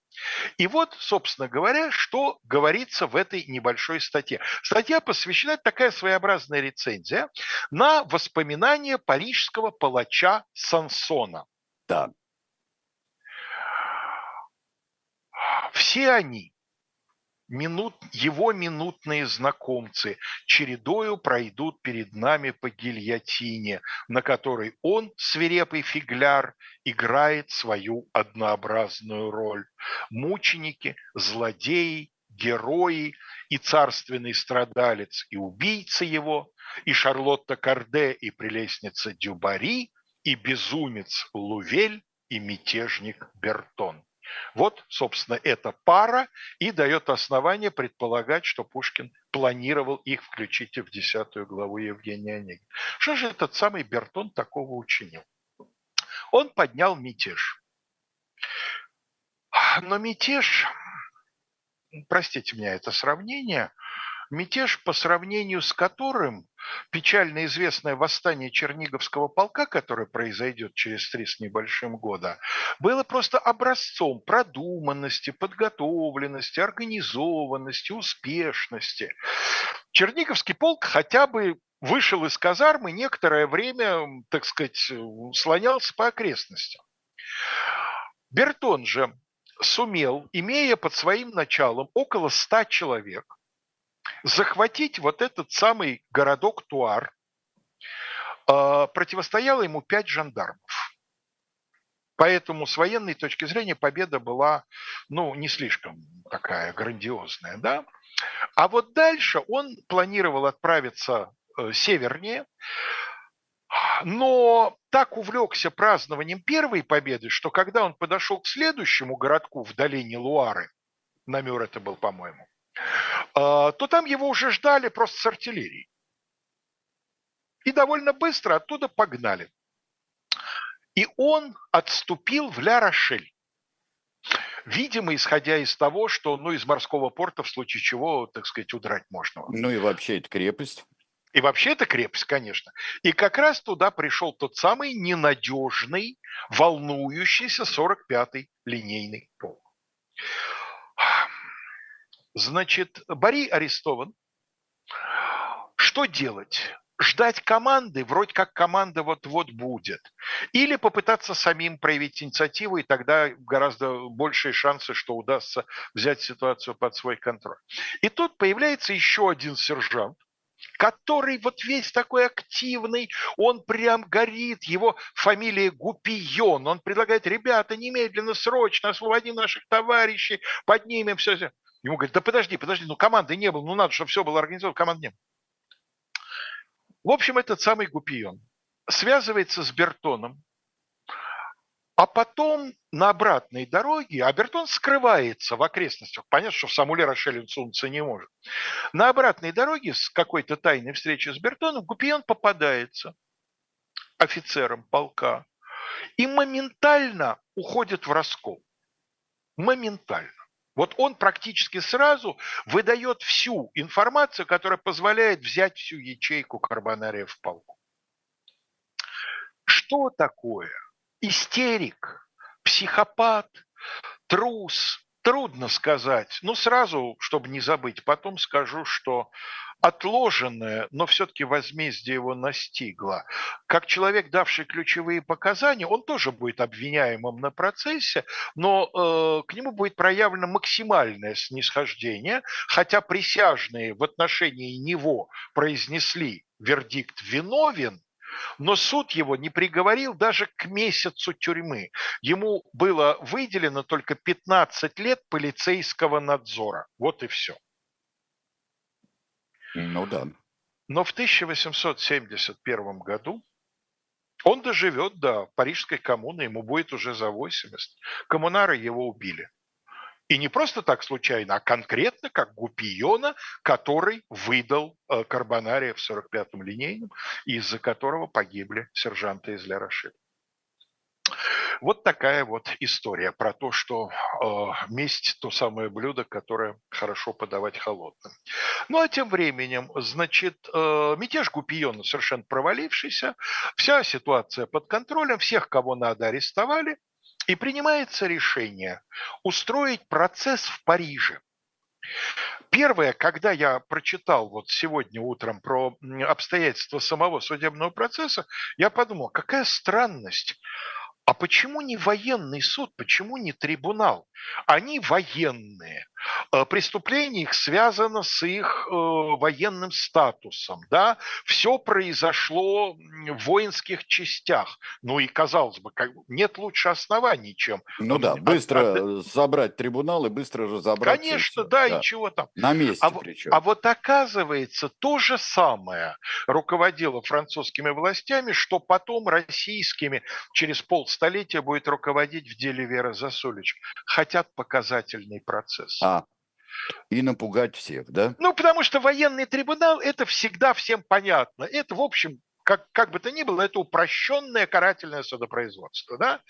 И вот, собственно говоря, что говорится в этой небольшой статье. Статья посвящена, такая своеобразная рецензия, на воспоминания парижского палача Сансона. Да. Все они минут, его минутные знакомцы чередою пройдут перед нами по гильотине, на которой он, свирепый фигляр, играет свою однообразную роль. Мученики, злодеи, герои и царственный страдалец и убийца его, и Шарлотта Карде и прелестница Дюбари, и безумец Лувель и мятежник Бертон. Вот, собственно, эта пара и дает основание предполагать, что Пушкин планировал их включить в десятую главу Евгения Онегина. Что же этот самый Бертон такого учинил? Он поднял мятеж. Но мятеж, простите меня это сравнение, мятеж, по сравнению с которым печально известное восстание Черниговского полка, которое произойдет через три с небольшим года, было просто образцом продуманности, подготовленности, организованности, успешности. Черниговский полк хотя бы вышел из казармы, некоторое время, так сказать, слонялся по окрестностям. Бертон же сумел, имея под своим началом около ста человек, захватить вот этот самый городок Туар. А, противостояло ему пять жандармов. Поэтому с военной точки зрения победа была, ну, не слишком такая грандиозная, да. А вот дальше он планировал отправиться э, севернее, но так увлекся празднованием первой победы, что когда он подошел к следующему городку в долине Луары, Намер это был, по-моему, то там его уже ждали просто с артиллерией. И довольно быстро оттуда погнали. И он отступил в Ля-Рошель. Видимо, исходя из того, что ну, из морского порта в случае чего, так сказать, удрать можно. Ну и вообще это крепость. И вообще это крепость, конечно. И как раз туда пришел тот самый ненадежный, волнующийся 45-й линейный полк. Значит, Бори арестован. Что делать? Ждать команды, вроде как команда вот-вот будет. Или попытаться самим проявить инициативу, и тогда гораздо большие шансы, что удастся взять ситуацию под свой контроль. И тут появляется еще один сержант, который вот весь такой активный, он прям горит, его фамилия Гупион, он предлагает, ребята, немедленно, срочно освободим наших товарищей, поднимем все. Ему говорят, да подожди, подожди, ну команды не было, ну надо, чтобы все было организовано, команд не было. В общем, этот самый Гупион связывается с Бертоном, а потом на обратной дороге, а Бертон скрывается в окрестностях. Понятно, что в Самуле он сунуться не может. На обратной дороге с какой-то тайной встречи с Бертоном Гупион попадается офицером полка и моментально уходит в раскол. Моментально. Вот он практически сразу выдает всю информацию, которая позволяет взять всю ячейку карбонария в полку. Что такое истерик, психопат, трус, трудно сказать. Ну, сразу, чтобы не забыть, потом скажу, что отложенное, но все-таки возмездие его настигло. Как человек, давший ключевые показания, он тоже будет обвиняемым на процессе, но э, к нему будет проявлено максимальное снисхождение, хотя присяжные в отношении него произнесли вердикт виновен, но суд его не приговорил даже к месяцу тюрьмы. Ему было выделено только 15 лет полицейского надзора. Вот и все. Ну да. Но в 1871 году он доживет до Парижской коммуны, ему будет уже за 80. Коммунары его убили. И не просто так случайно, а конкретно как Гупиона, который выдал э, Карбонария в 45-м линейном, из-за которого погибли сержанты из Ля-Рошель. Вот такая вот история про то, что э, месть – то самое блюдо, которое хорошо подавать холодным. Ну а тем временем, значит, э, мятеж Гупиона совершенно провалившийся, вся ситуация под контролем, всех, кого надо, арестовали, и принимается решение устроить процесс в Париже. Первое, когда я прочитал вот сегодня утром про обстоятельства самого судебного процесса, я подумал, какая странность. А почему не военный суд, почему не трибунал? Они военные. Э, преступление их связано с их э, военным статусом. Да? Все произошло в воинских частях. Ну и, казалось бы, как, нет лучше оснований, чем... Ну да, быстро от, забрать трибунал и быстро разобраться. Конечно, да, да, и чего там. На месте а, причем. А вот оказывается, то же самое руководило французскими властями, что потом российскими через полстолетия будет руководить в деле Веры Засулич. Хотят показательный процесс. А, и напугать всех, да? Ну, потому что военный трибунал, это всегда всем понятно. Это, в общем, как, как бы то ни было, это упрощенное карательное судопроизводство. Да?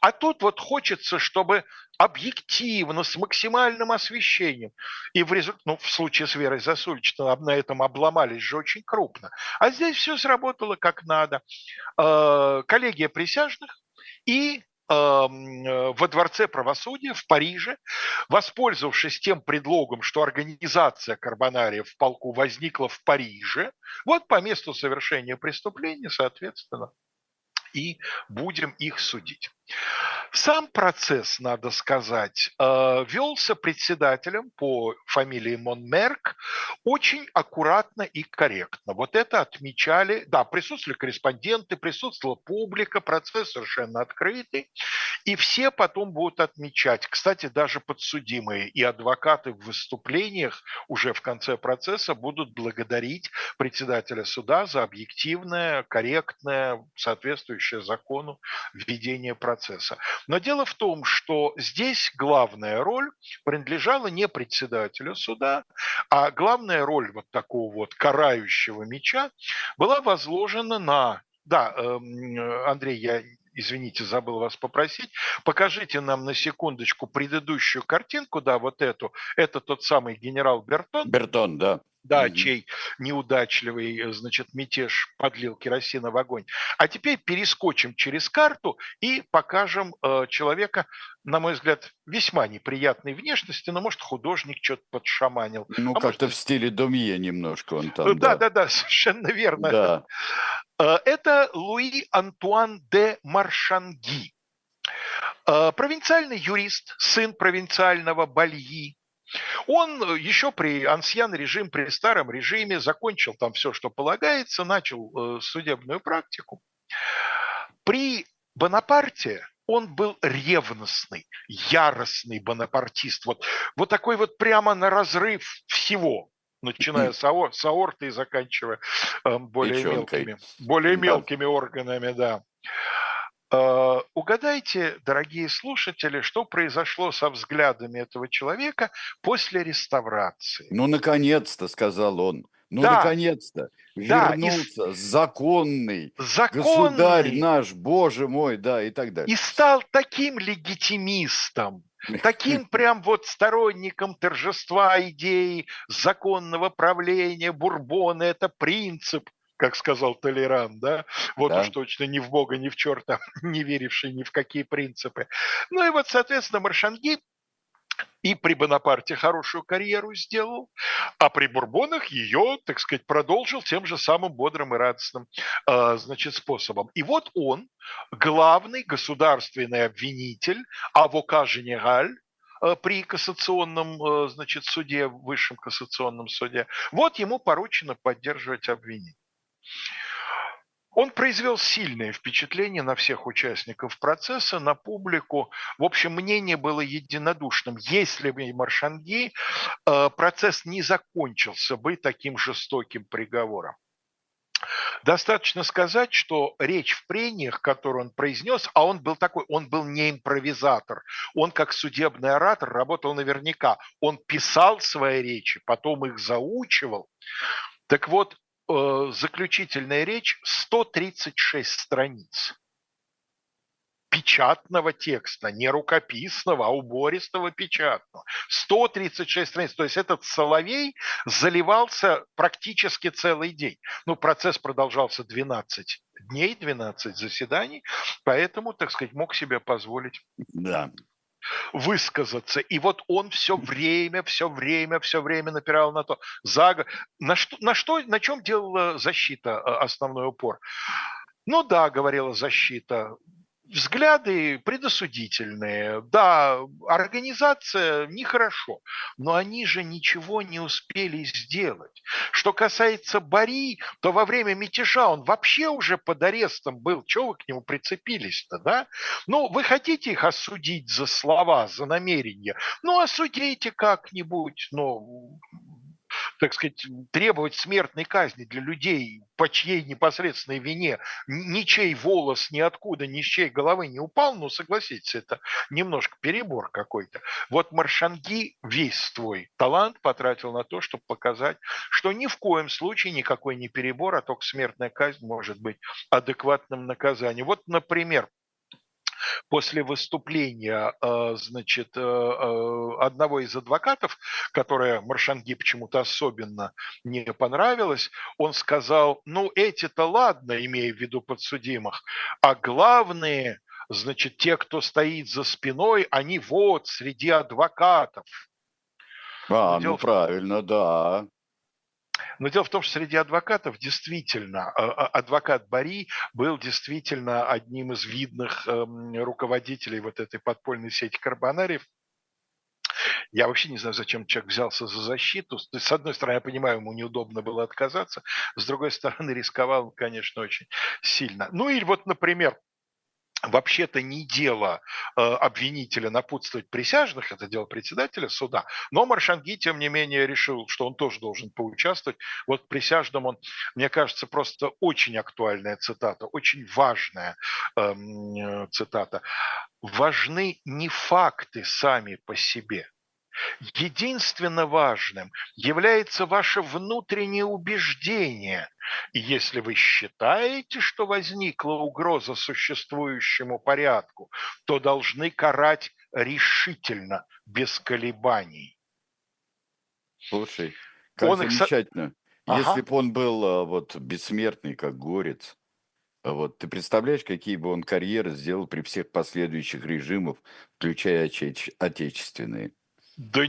А тут вот хочется, чтобы объективно, с максимальным освещением. И в, результате, ну, в случае с Верой Засульчиной на этом обломались же очень крупно. А здесь все сработало как надо. Э, коллегия присяжных и Эм, э, во Дворце правосудия в Париже, воспользовавшись тем предлогом, что организация Карбонария в полку возникла в Париже, вот по месту совершения преступления, соответственно, и будем их судить. Сам процесс, надо сказать, э, велся председателем по фамилии Монмерк очень аккуратно и корректно. Вот это отмечали, да, присутствовали корреспонденты, присутствовала публика, процесс совершенно открытый, и все потом будут отмечать. Кстати, даже подсудимые и адвокаты в выступлениях уже в конце процесса будут благодарить председателя суда за объективное, корректное, соответствующее закону введение процесса. Но дело в том, что здесь главная роль принадлежала не председателю суда, а главная роль вот такого вот карающего меча была возложена на да, эм, Андрей, я извините, забыл вас попросить, покажите нам на секундочку предыдущую картинку, да, вот эту. Это тот самый генерал Бертон. Бертон, да да, mm чей неудачливый, э, значит, мятеж подлил керосина в огонь. А теперь перескочим через карту и покажем э, человека, на мой взгляд, весьма неприятной внешности, но, может, художник что-то подшаманил. Ну, а как-то может... в стиле Домье немножко он там. Да, да, да, да совершенно верно. Да. Э, это Луи Антуан де Маршанги. Э, провинциальный юрист, сын провинциального Бальи, он э, еще при ансьян режим, при старом режиме закончил там все, что полагается, начал э, судебную практику. При Бонапарте он был ревностный, яростный бонапартист. Вот, вот такой вот прямо на разрыв всего начиная с, аор, с аорты и заканчивая э, более мелкими, более мелкими органами, да. Э, угадайте, дорогие слушатели, что произошло со взглядами этого человека после реставрации. Ну, наконец-то, сказал он. Ну, да. наконец-то. Вернулся да, и... законный, законный государь наш, боже мой, да, и так далее. И стал таким легитимистом, таким прям вот сторонником торжества идеи законного правления Бурбона. Это принцип как сказал Толеран, да, вот да. уж точно ни в Бога, ни в черта, не веривший ни в какие принципы. Ну и вот, соответственно, Маршанги и при Бонапарте хорошую карьеру сделал, а при Бурбонах ее, так сказать, продолжил тем же самым бодрым и радостным э, значит, способом. И вот он, главный государственный обвинитель, авока генераль, э, при кассационном э, значит, суде, высшем кассационном суде, вот ему поручено поддерживать обвинение. Он произвел сильное впечатление на всех участников процесса, на публику. В общем, мнение было единодушным. Если бы Маршанги, э, процесс не закончился бы таким жестоким приговором. Достаточно сказать, что речь в прениях, которую он произнес, а он был такой, он был не импровизатор, он как судебный оратор работал наверняка, он писал свои речи, потом их заучивал. Так вот, заключительная речь 136 страниц печатного текста, не рукописного, а убористого печатного. 136 страниц. То есть этот Соловей заливался практически целый день. Ну, процесс продолжался 12 дней, 12 заседаний, поэтому, так сказать, мог себе позволить да высказаться. И вот он все время, все время, все время напирал на то. За... На, что, на, что, на чем делала защита э, основной упор? Ну да, говорила защита, взгляды предосудительные. Да, организация нехорошо, но они же ничего не успели сделать. Что касается Бари, то во время мятежа он вообще уже под арестом был. Чего вы к нему прицепились-то, да? Ну, вы хотите их осудить за слова, за намерения? Ну, осудите как-нибудь, но так сказать, требовать смертной казни для людей, по чьей непосредственной вине ничей волос ниоткуда, ни с чьей головы не упал, ну, согласитесь, это немножко перебор какой-то. Вот Маршанги весь свой талант потратил на то, чтобы показать, что ни в коем случае никакой не перебор, а только смертная казнь может быть адекватным наказанием. Вот, например, после выступления, э, значит, э, э, одного из адвокатов, которое Маршанги почему-то особенно не понравилось, он сказал, ну эти-то ладно, имея в виду подсудимых, а главные, значит, те, кто стоит за спиной, они вот среди адвокатов. А, ну правильно, да. Но дело в том, что среди адвокатов действительно, а, а, адвокат Бари был действительно одним из видных эм, руководителей вот этой подпольной сети карбонариев. Я вообще не знаю, зачем человек взялся за защиту. С одной стороны, я понимаю, ему неудобно было отказаться, с другой стороны, рисковал, конечно, очень сильно. Ну или вот, например, вообще-то не дело э, обвинителя напутствовать присяжных, это дело председателя суда, но Маршанги, тем не менее, решил, что он тоже должен поучаствовать. Вот присяжным он, мне кажется, просто очень актуальная цитата, очень важная э, цитата. Важны не факты сами по себе – Единственно важным является ваше внутреннее убеждение. И если вы считаете, что возникла угроза существующему порядку, то должны карать решительно, без колебаний. Слушай, как он замечательно. Их... Ага. Если бы он был а, вот бессмертный, как горец, а вот ты представляешь, какие бы он карьеры сделал при всех последующих режимах, включая отечественные? Да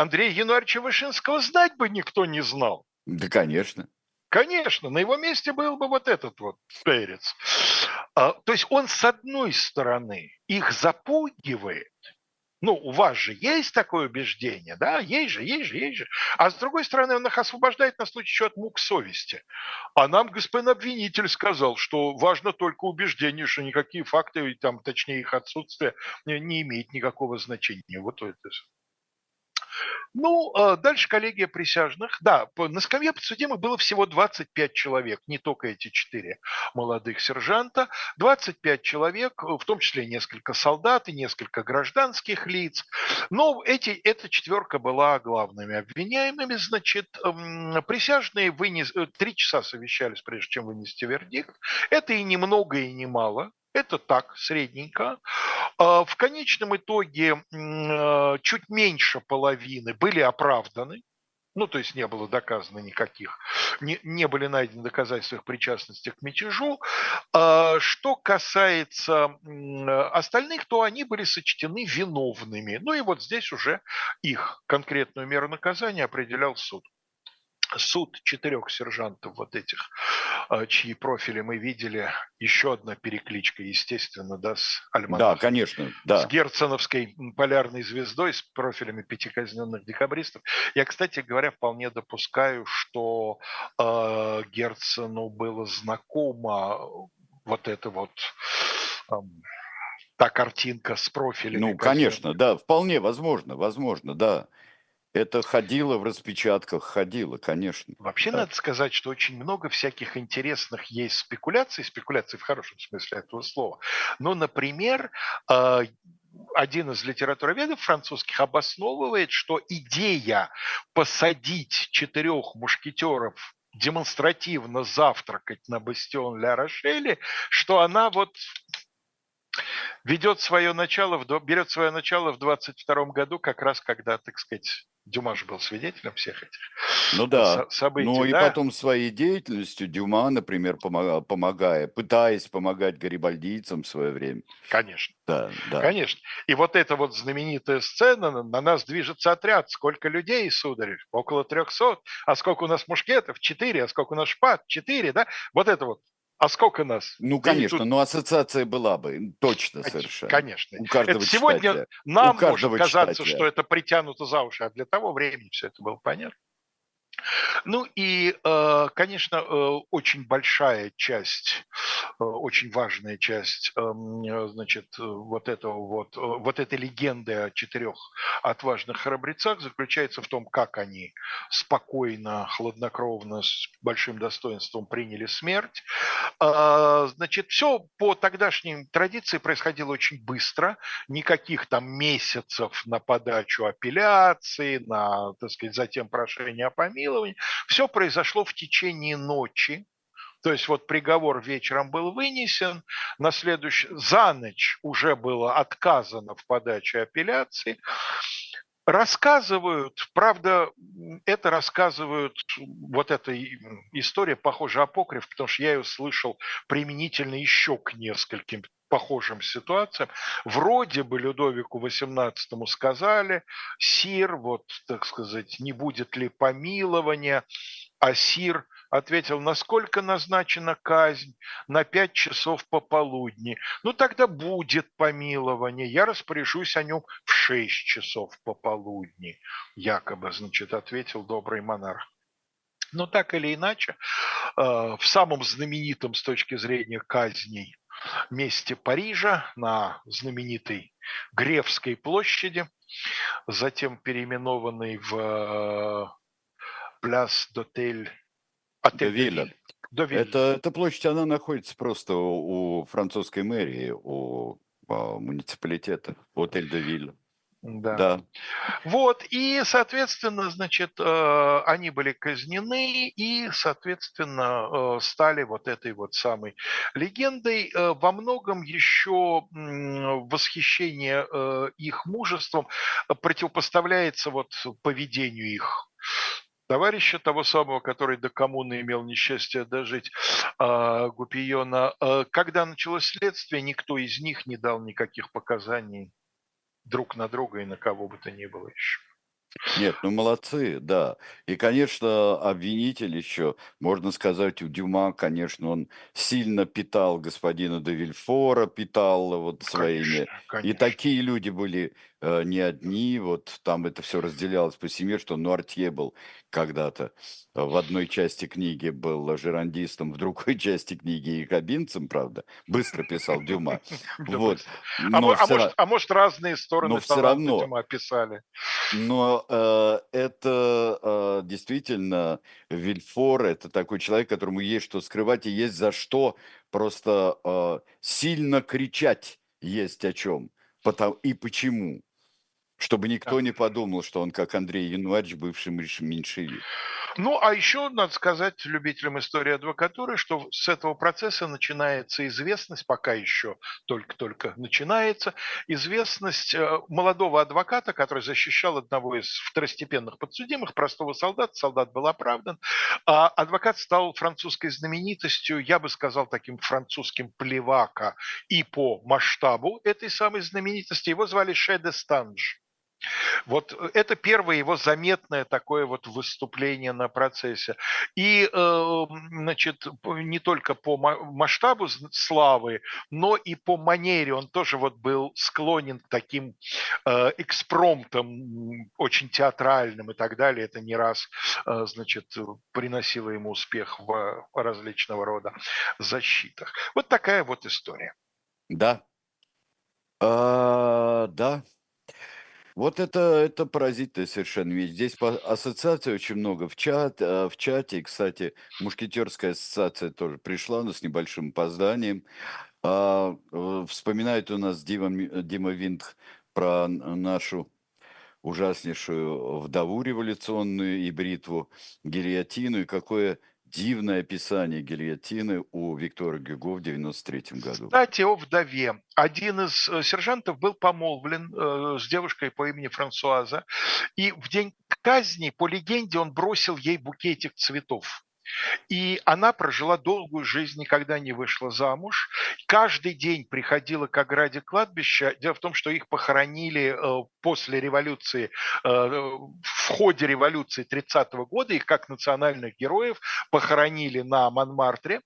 Андрея Януарьевича Вышинского знать бы никто не знал. Да, конечно. Конечно, на его месте был бы вот этот вот перец. А, то есть он, с одной стороны, их запугивает, ну, у вас же есть такое убеждение, да, есть же, есть же, есть же. А с другой стороны, он их освобождает на случай чего от мук совести. А нам господин обвинитель сказал, что важно только убеждение, что никакие факты, там, точнее их отсутствие, не, не имеет никакого значения. Вот это ну, а дальше коллегия присяжных. Да, на скамье подсудимых было всего 25 человек, не только эти четыре молодых сержанта. 25 человек, в том числе несколько солдат и несколько гражданских лиц. Но эти, эта четверка была главными обвиняемыми. Значит, присяжные вынес, э, три часа совещались, прежде чем вынести вердикт. Это и ни много, и не мало. Это так, средненько. А, в конечном итоге а, чуть меньше половины были оправданы, ну, то есть не было доказано никаких, не, не были найдены доказательства их причастности к мятежу. А, что касается остальных, то они были сочтены виновными. Ну и вот здесь уже их конкретную меру наказания определял суд суд четырех сержантов вот этих, а, чьи профили мы видели, еще одна перекличка, естественно, да, с Альманахом. Да, конечно, да. С Герценовской полярной звездой, с профилями пяти казненных декабристов. Я, кстати говоря, вполне допускаю, что э, Герцену было знакомо вот это вот э, та картинка с профилями. Ну, конечно, да, вполне возможно, возможно, да. Это ходило в распечатках, ходило, конечно. Вообще да. надо сказать, что очень много всяких интересных есть спекуляций, спекуляций в хорошем смысле этого слова. Ну, например, э, один из литературоведов французских обосновывает, что идея посадить четырех мушкетеров демонстративно завтракать на бастион Ля Рошеле, что она вот ведет свое начало, в, берет свое начало в 22 году, как раз когда, так сказать, Дюма же был свидетелем всех этих ну, да. событий. Ну и да? потом своей деятельностью Дюма, например, помогая, помогая, пытаясь помогать гарибальдийцам в свое время. Конечно. Да, да. Конечно. И вот эта вот знаменитая сцена, на нас движется отряд. Сколько людей, сударь? Около трехсот. А сколько у нас мушкетов? Четыре. А сколько у нас шпат? Четыре, да? Вот это вот а сколько нас? Ну, конечно, тут... но ассоциация была бы, точно совершенно. Конечно. У каждого это сегодня читателя. нам может казаться, читателя. что это притянуто за уши, а для того времени все это было понятно. Ну и, э, конечно, э, очень большая часть, э, очень важная часть, эм, значит, вот этого вот, вот этой легенды о четырех отважных храбрецах заключается в том, как они спокойно, хладнокровно, с большим достоинством приняли смерть. Значит, все по тогдашней традиции происходило очень быстро, никаких там месяцев на подачу апелляции, на, так сказать, затем прошение о помиловании, помилований. Все произошло в течение ночи. То есть вот приговор вечером был вынесен, на следующий, за ночь уже было отказано в подаче апелляции. Рассказывают, правда, это рассказывают, вот эта история похожа апокриф, потому что я ее слышал применительно еще к нескольким похожим ситуациям. Вроде бы Людовику XVIII сказали, Сир, вот, так сказать, не будет ли помилования, а Сир ответил, насколько назначена казнь? На пять часов пополудни. Ну, тогда будет помилование. Я распоряжусь о нем в шесть часов пополудни, якобы, значит, ответил добрый монарх. Но так или иначе, э, в самом знаменитом с точки зрения казней месте Парижа на знаменитой Гревской площади, затем переименованной в Пляс Дотель Отель Это, эта площадь, она находится просто у, у французской мэрии, у, у муниципалитета, Отель де Виль. Да. да. Вот, и, соответственно, значит, э, они были казнены и, соответственно, э, стали вот этой вот самой легендой. Э, во многом еще восхищение их мужеством противопоставляется вот поведению их товарища, того самого, который до коммуны имел несчастье дожить, а, Гупиона. Когда началось следствие, никто из них не дал никаких показаний друг на друга и на кого бы то ни было еще. Нет, ну молодцы, да. И, конечно, обвинитель еще, можно сказать, у Дюма, конечно, он сильно питал господина де Вильфора, питал вот своими. Конечно, И такие люди были не одни, вот там это все разделялось по семье, что Нуартье был когда-то в одной части книги был жерандистом, в другой части книги якобинцем, правда, быстро писал Дюма. Вот. А, а, может, а может разные стороны все равно Дюма писали. Но э, это э, действительно Вильфор, это такой человек, которому есть что скрывать и есть за что просто э, сильно кричать есть о чем и почему чтобы никто не подумал, что он как Андрей Януарич, бывший меньшевик. Ну, а еще надо сказать любителям истории адвокатуры, что с этого процесса начинается известность, пока еще только-только начинается, известность э, молодого адвоката, который защищал одного из второстепенных подсудимых, простого солдата. Солдат был оправдан. А адвокат стал французской знаменитостью, я бы сказал, таким французским плевака и по масштабу этой самой знаменитости. Его звали Шеде Станж. Вот э, это первое его заметное такое вот выступление на процессе. И, э, значит, не только по масштабу славы, но и по манере он тоже вот был склонен к таким э, экспромтам, очень театральным и так далее. Это не раз, значит, приносило ему успех в различного рода защитах. Вот такая вот история. Да. А, да, Вот это, это поразительная совершенно вещь. Здесь по ассоциации очень много в, чат, э, в чате. Кстати, Мушкетерская ассоциация тоже пришла, но с небольшим опозданием. А, э, вспоминает у нас Дима, Дима Винт про нашу ужаснейшую вдову революционную и бритву, гильотину, и какое дивное описание гильотины у Виктора Гюго в 93 году. Кстати, о вдове. Один из э, сержантов был помолвлен э, с девушкой по имени Франсуаза, и в день казни, по легенде, он бросил ей букетик цветов. И она прожила долгую жизнь, никогда не вышла замуж. Каждый день приходила к ограде кладбища. Дело в том, что их похоронили э, после революции, э, в ходе революции 30-го года, их как национальных героев похоронили на Монмартре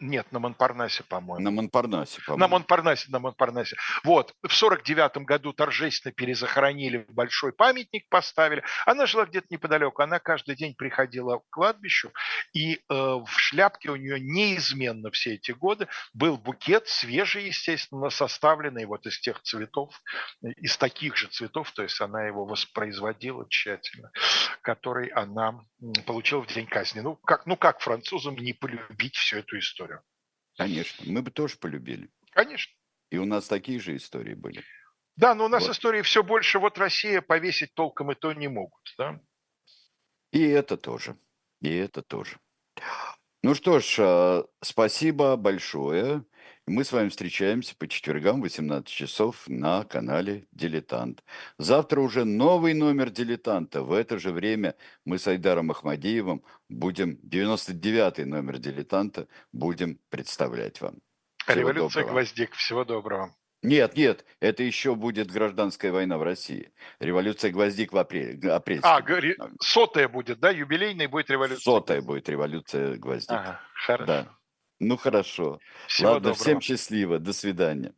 нет, на Монпарнасе, по-моему. На Монпарнасе, по-моему. На Монпарнасе, на Монпарнасе. Вот, в сорок девятом году торжественно перезахоронили, большой памятник поставили. Она жила где-то неподалеку, она каждый день приходила к кладбищу, и э, в шляпке у нее неизменно все эти годы был букет, свежий, естественно, составленный вот из тех цветов, из таких же цветов, то есть она его воспроизводила тщательно, который она получила в день казни. Ну, как, ну, как французам не полюбить всю эту историю. Конечно, мы бы тоже полюбили. Конечно. И у нас такие же истории были. Да, но у нас вот. истории все больше. Вот Россия повесить толком и то не могут, да? И это тоже. И это тоже. Ну что ж, а, спасибо большое. Мы с вами встречаемся по четвергам в 18 часов на канале «Дилетант». Завтра уже новый номер «Дилетанта». В это же время мы с Айдаром Ахмадеевым будем, 99-й номер «Дилетанта» будем представлять вам. Всего Революция доброго. гвоздик. Всего доброго. Нет, нет, это еще будет гражданская война в России. Революция гвоздик в апреле. Апрель. А, сотая будет, да? Юбилейная будет революция. Сотая будет революция гвоздик. Ага, хорошо. Да. Ну хорошо. Всего Ладно, доброго. всем счастливо. До свидания.